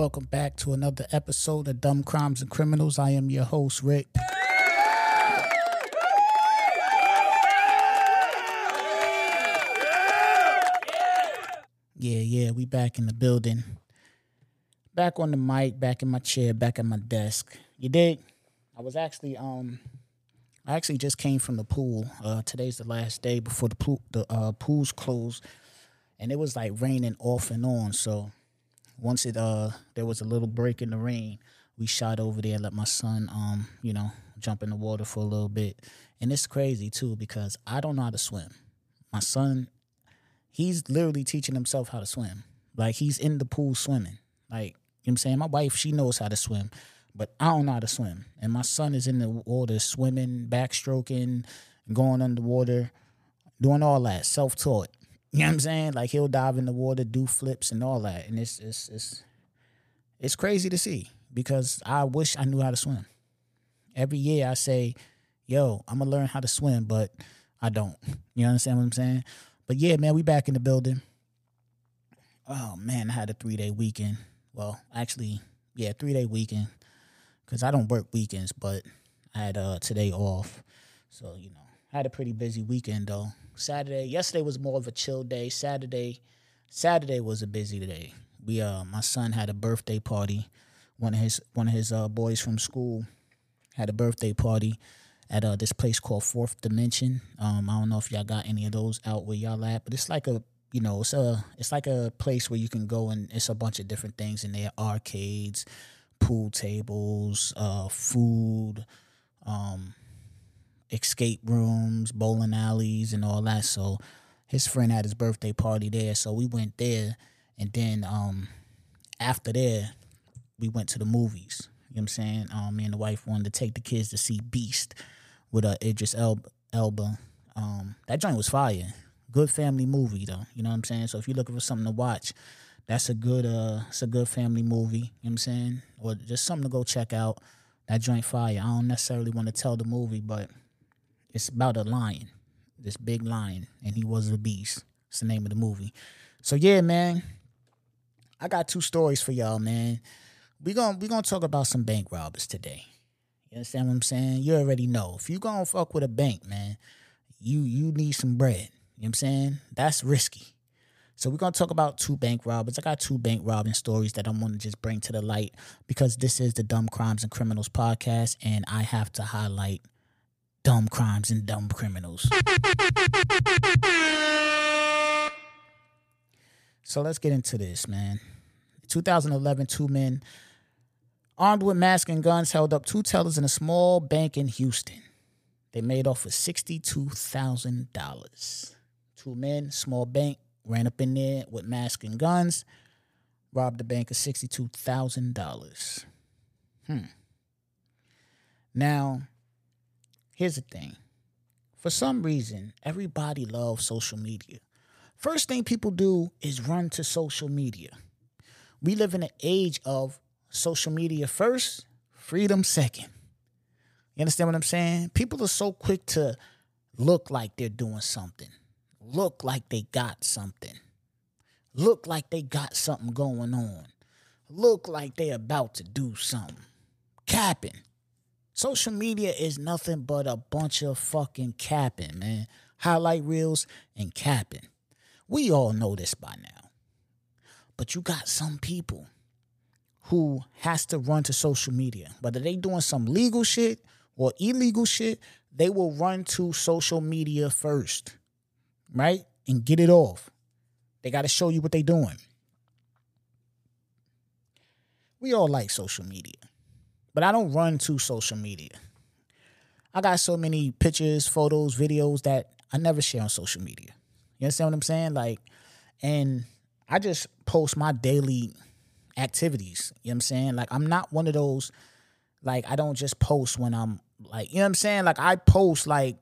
Welcome back to another episode of Dumb Crimes and Criminals. I am your host, Rick. Yeah, yeah, we back in the building. Back on the mic, back in my chair, back at my desk. You dig? I was actually um I actually just came from the pool. Uh today's the last day before the pool the uh pools closed. And it was like raining off and on. So once it uh there was a little break in the rain, we shot over there, let my son um, you know, jump in the water for a little bit. And it's crazy too because I don't know how to swim. My son he's literally teaching himself how to swim. Like he's in the pool swimming. Like, you know what I'm saying? My wife, she knows how to swim, but I don't know how to swim. And my son is in the water swimming, backstroking, going underwater, doing all that, self taught. You know what I'm saying? Like he'll dive in the water, do flips and all that. And it's it's it's it's crazy to see because I wish I knew how to swim. Every year I say, yo, I'm gonna learn how to swim, but I don't. You understand what I'm saying? But yeah, man, we back in the building. Oh man, I had a three day weekend. Well, actually, yeah, three day weekend. Cause I don't work weekends, but I had uh today off. So, you know, I had a pretty busy weekend though. Saturday, yesterday was more of a chill day. Saturday, Saturday was a busy day. We uh my son had a birthday party. One of his one of his uh boys from school had a birthday party at uh, this place called Fourth Dimension. Um, I don't know if y'all got any of those out where y'all at, but it's like a you know it's a it's like a place where you can go and it's a bunch of different things in there: arcades, pool tables, uh, food, um, escape rooms, bowling alleys, and all that. So his friend had his birthday party there, so we went there, and then um, after there, we went to the movies. You know what I'm saying? Um, me and the wife wanted to take the kids to see Beast with uh, Idris Elba. Um, that joint was fire. Good family movie though. You know what I'm saying? So if you're looking for something to watch, that's a good uh it's a good family movie. You know what I'm saying? Or just something to go check out. That joint fire. I don't necessarily want to tell the movie, but it's about a lion. This big lion, and he was a beast. It's the name of the movie. So yeah, man. I got two stories for y'all, man. We gonna we gonna talk about some bank robbers today. You understand what I'm saying? You already know. If you gonna fuck with a bank, man, you you need some bread. You know what I'm saying? That's risky. So we're gonna talk about two bank robbers. I got two bank robbing stories that I'm gonna just bring to the light because this is the Dumb Crimes and Criminals podcast, and I have to highlight dumb crimes and dumb criminals. So let's get into this, man. 2011, two men armed with masks and guns, held up two tellers in a small bank in Houston. They made off with $62,000. Two men, small bank, ran up in there with masks and guns, robbed the bank of $62,000. Hmm. Now, here's the thing. For some reason, everybody loves social media. First thing people do is run to social media. We live in an age of social media first, freedom second. You understand what I'm saying? People are so quick to look like they're doing something, look like they got something, look like they got something going on, look like they're about to do something. Capping. Social media is nothing but a bunch of fucking capping, man. Highlight reels and capping. We all know this by now. But you got some people who has to run to social media. Whether they doing some legal shit or illegal shit, they will run to social media first, right? And get it off. They got to show you what they doing. We all like social media, but I don't run to social media. I got so many pictures, photos, videos that I never share on social media. You understand what I'm saying? Like, and I just post my daily activities. You know what I'm saying? Like I'm not one of those like I don't just post when I'm like, you know what I'm saying? Like I post like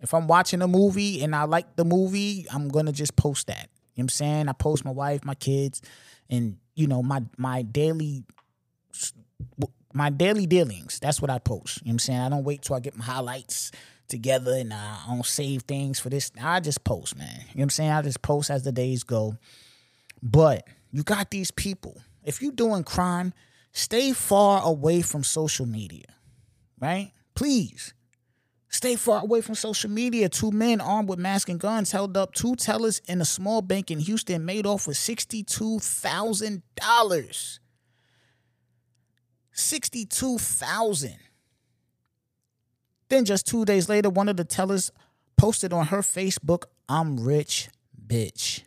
if I'm watching a movie and I like the movie, I'm gonna just post that. You know what I'm saying? I post my wife, my kids, and you know, my my daily my daily dealings. That's what I post. You know what I'm saying? I don't wait till I get my highlights together and uh, I don't save things for this. I just post, man. You know what I'm saying? I just post as the days go. But you got these people, if you're doing crime, stay far away from social media, right? Please. Stay far away from social media. Two men armed with masks and guns held up two tellers in a small bank in Houston, made off with $62,000. 62,000. Then just 2 days later, one of the tellers posted on her Facebook, "I'm rich, bitch."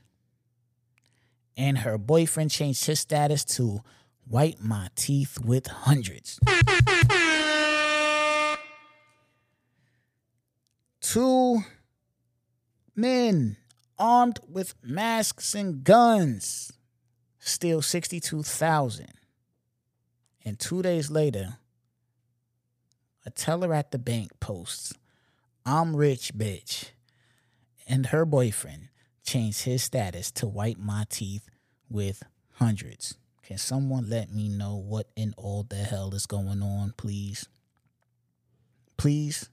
And her boyfriend changed his status to "Wipe my teeth with hundreds." Two men armed with masks and guns steal 62,000. And 2 days later, a teller at the bank posts, I'm rich, bitch. And her boyfriend changed his status to wipe my teeth with hundreds. Can someone let me know what in all the hell is going on, please? Please?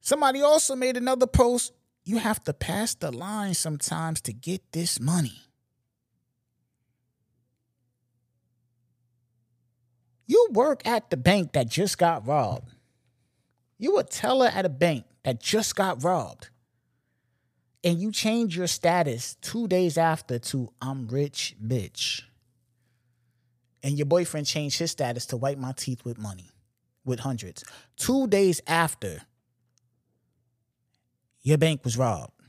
Somebody also made another post. You have to pass the line sometimes to get this money. You work at the bank that just got robbed. You a teller at a bank that just got robbed. And you change your status two days after to I'm rich, bitch. And your boyfriend changed his status to wipe my teeth with money, with hundreds. Two days after your bank was robbed.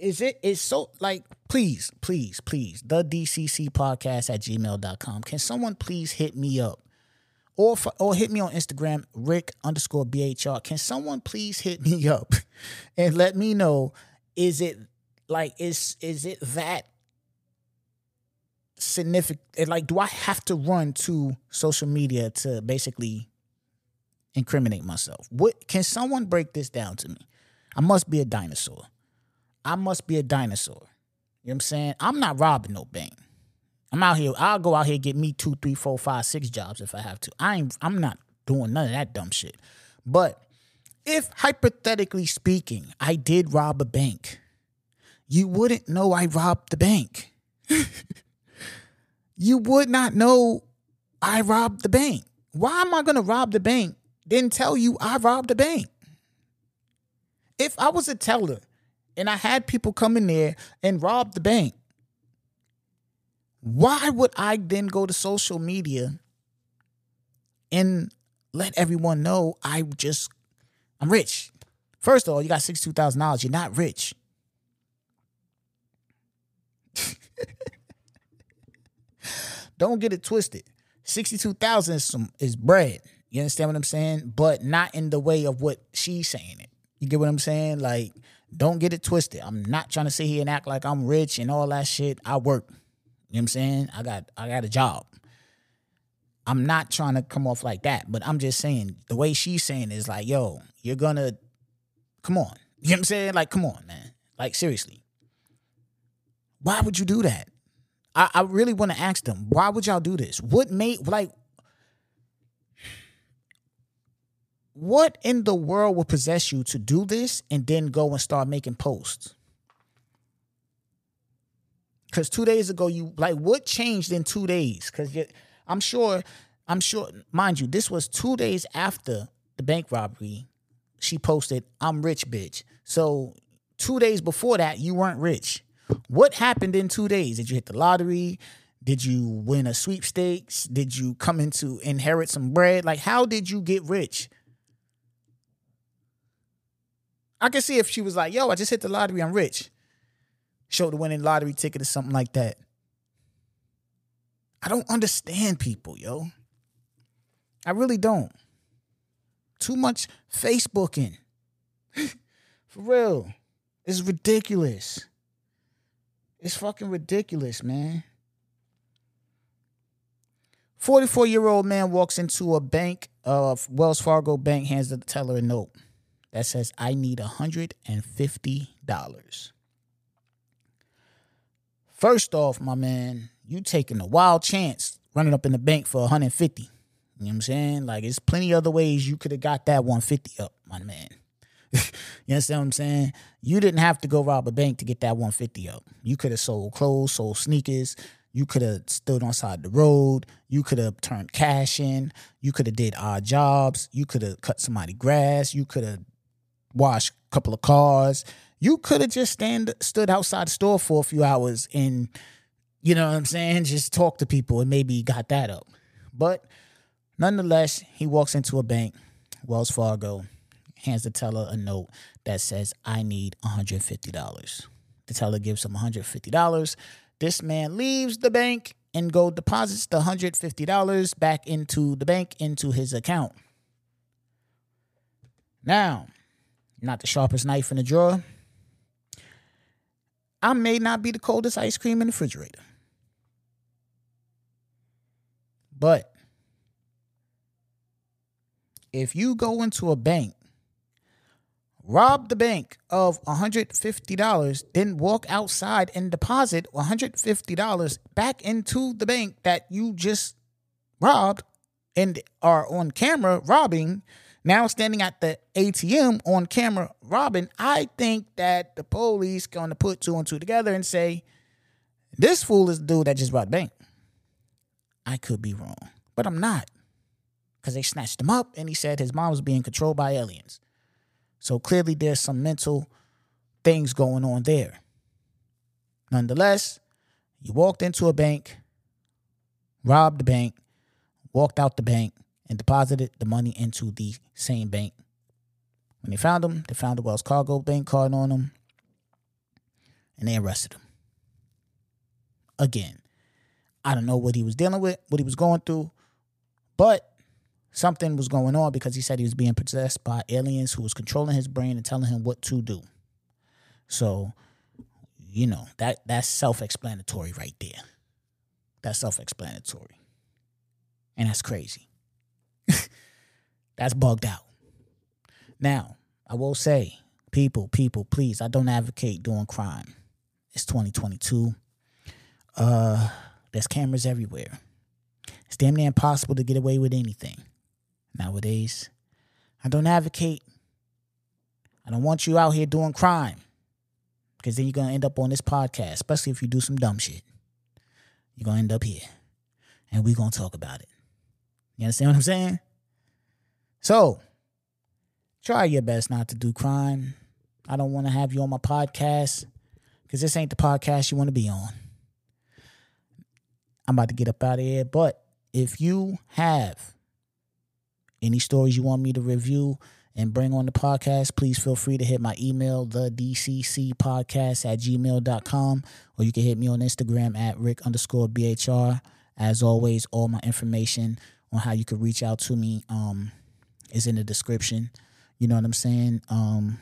Is it is so like please, please, please, the DCC podcast at gmail.com. Can someone please hit me up? Or for, or hit me on Instagram, Rick underscore BHR. Can someone please hit me up and let me know is it like is is it that significant like do I have to run to social media to basically incriminate myself? What can someone break this down to me? I must be a dinosaur. I must be a dinosaur. You know what I'm saying? I'm not robbing no bank. I'm out here. I'll go out here get me two, three, four, five, six jobs if I have to. I ain't. I'm not doing none of that dumb shit. But if hypothetically speaking, I did rob a bank, you wouldn't know I robbed the bank. you would not know I robbed the bank. Why am I gonna rob the bank? Then tell you I robbed the bank. If I was a teller and I had people come in there and rob the bank, why would I then go to social media and let everyone know I just I'm rich? First of all, you got sixty-two thousand dollars. You're not rich. Don't get it twisted. Sixty-two thousand is some is bread. You understand what I'm saying? But not in the way of what she's saying it. You get what I'm saying? Like, don't get it twisted. I'm not trying to sit here and act like I'm rich and all that shit. I work. You know what I'm saying? I got I got a job. I'm not trying to come off like that, but I'm just saying the way she's saying is like, yo, you're gonna come on. You know what I'm saying? Like, come on, man. Like, seriously. Why would you do that? I, I really want to ask them, why would y'all do this? What made like what in the world will possess you to do this and then go and start making posts? Because two days ago, you like what changed in two days? Because I'm sure, I'm sure, mind you, this was two days after the bank robbery. She posted, "I'm rich, bitch." So two days before that, you weren't rich. What happened in two days? Did you hit the lottery? Did you win a sweepstakes? Did you come into inherit some bread? Like, how did you get rich? I can see if she was like, yo, I just hit the lottery, I'm rich. Showed the winning lottery ticket or something like that. I don't understand people, yo. I really don't. Too much Facebooking. For real. It's ridiculous. It's fucking ridiculous, man. 44 year old man walks into a bank of Wells Fargo bank, hands the teller a note that says I need $150. First off, my man, you taking a wild chance running up in the bank for 150. You know what I'm saying? Like, it's plenty other ways you could have got that 150 up, my man. you understand what I'm saying? You didn't have to go rob a bank to get that 150 up. You could have sold clothes, sold sneakers. You could have stood on side the road. You could have turned cash in. You could have did odd jobs. You could have cut somebody grass. You could have washed a couple of cars. You could have just stand stood outside the store for a few hours and you know what I'm saying, just talk to people and maybe got that up. But nonetheless, he walks into a bank, Wells Fargo, hands the teller a note that says, I need $150. The teller gives him $150. This man leaves the bank and go deposits the $150 back into the bank into his account. Now, not the sharpest knife in the drawer. I may not be the coldest ice cream in the refrigerator. But if you go into a bank, rob the bank of $150, then walk outside and deposit $150 back into the bank that you just robbed and are on camera robbing, now standing at the ATM on camera robbing, I think that the police to put two and two together and say, this fool is the dude that just robbed the bank. I could be wrong, but I'm not. Because they snatched him up and he said his mom was being controlled by aliens. So clearly there's some mental things going on there. Nonetheless, you walked into a bank, robbed the bank, walked out the bank, and deposited the money into the same bank. When they found him, they found the Wells Fargo bank card on him, and they arrested him. Again, I don't know what he was dealing with, what he was going through, but something was going on because he said he was being possessed by aliens who was controlling his brain and telling him what to do. So, you know, that that's self-explanatory right there. That's self-explanatory. And that's crazy. That's bugged out. Now, I will say, people, people, please, I don't advocate doing crime. It's 2022. Uh there's cameras everywhere. It's damn near impossible to get away with anything nowadays. I don't advocate. I don't want you out here doing crime because then you're going to end up on this podcast, especially if you do some dumb shit. You're going to end up here and we're going to talk about it. You understand what I'm saying? So, try your best not to do crime. I don't want to have you on my podcast because this ain't the podcast you want to be on. I'm about to get up out of here. But if you have any stories you want me to review and bring on the podcast, please feel free to hit my email, the DCC podcast at gmail.com, or you can hit me on Instagram at Rick underscore BHR. As always, all my information on how you can reach out to me um, is in the description. You know what I'm saying? Um,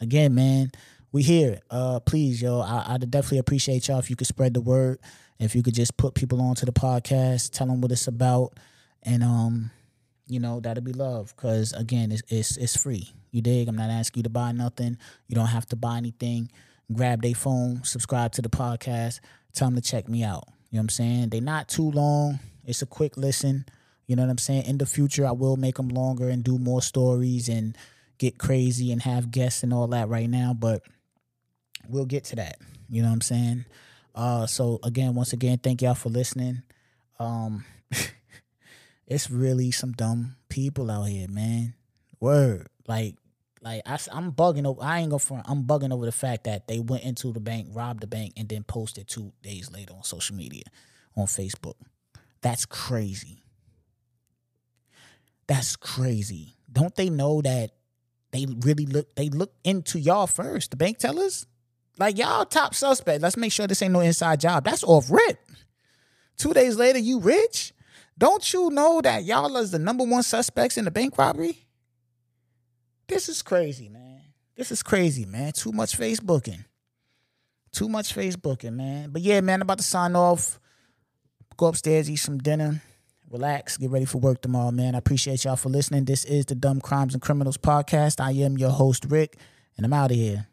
again, man, we here. Uh, please, yo, I, I'd definitely appreciate y'all if you could spread the word. If you could just put people onto the podcast, tell them what it's about, and um, you know that'd be love. Cause again, it's it's it's free. You dig? I'm not asking you to buy nothing. You don't have to buy anything. Grab their phone, subscribe to the podcast, tell them to check me out. You know what I'm saying? They're not too long. It's a quick listen. You know what I'm saying? In the future, I will make them longer and do more stories and get crazy and have guests and all that right now, but we'll get to that. You know what I'm saying? Uh, so again, once again, thank y'all for listening. Um, it's really some dumb people out here, man. Word, like, like I, I'm bugging over. I ain't go front. I'm bugging over the fact that they went into the bank, robbed the bank, and then posted two days later on social media, on Facebook. That's crazy. That's crazy. Don't they know that they really look? They look into y'all first. The bank tellers. Like y'all top suspect. Let's make sure this ain't no inside job. That's off rip. Two days later, you rich. Don't you know that y'all is the number one suspects in the bank robbery? This is crazy, man. This is crazy, man. Too much Facebooking. Too much Facebooking, man. But yeah, man, I'm about to sign off. Go upstairs, eat some dinner, relax, get ready for work tomorrow, man. I appreciate y'all for listening. This is the Dumb Crimes and Criminals podcast. I am your host, Rick, and I'm out of here.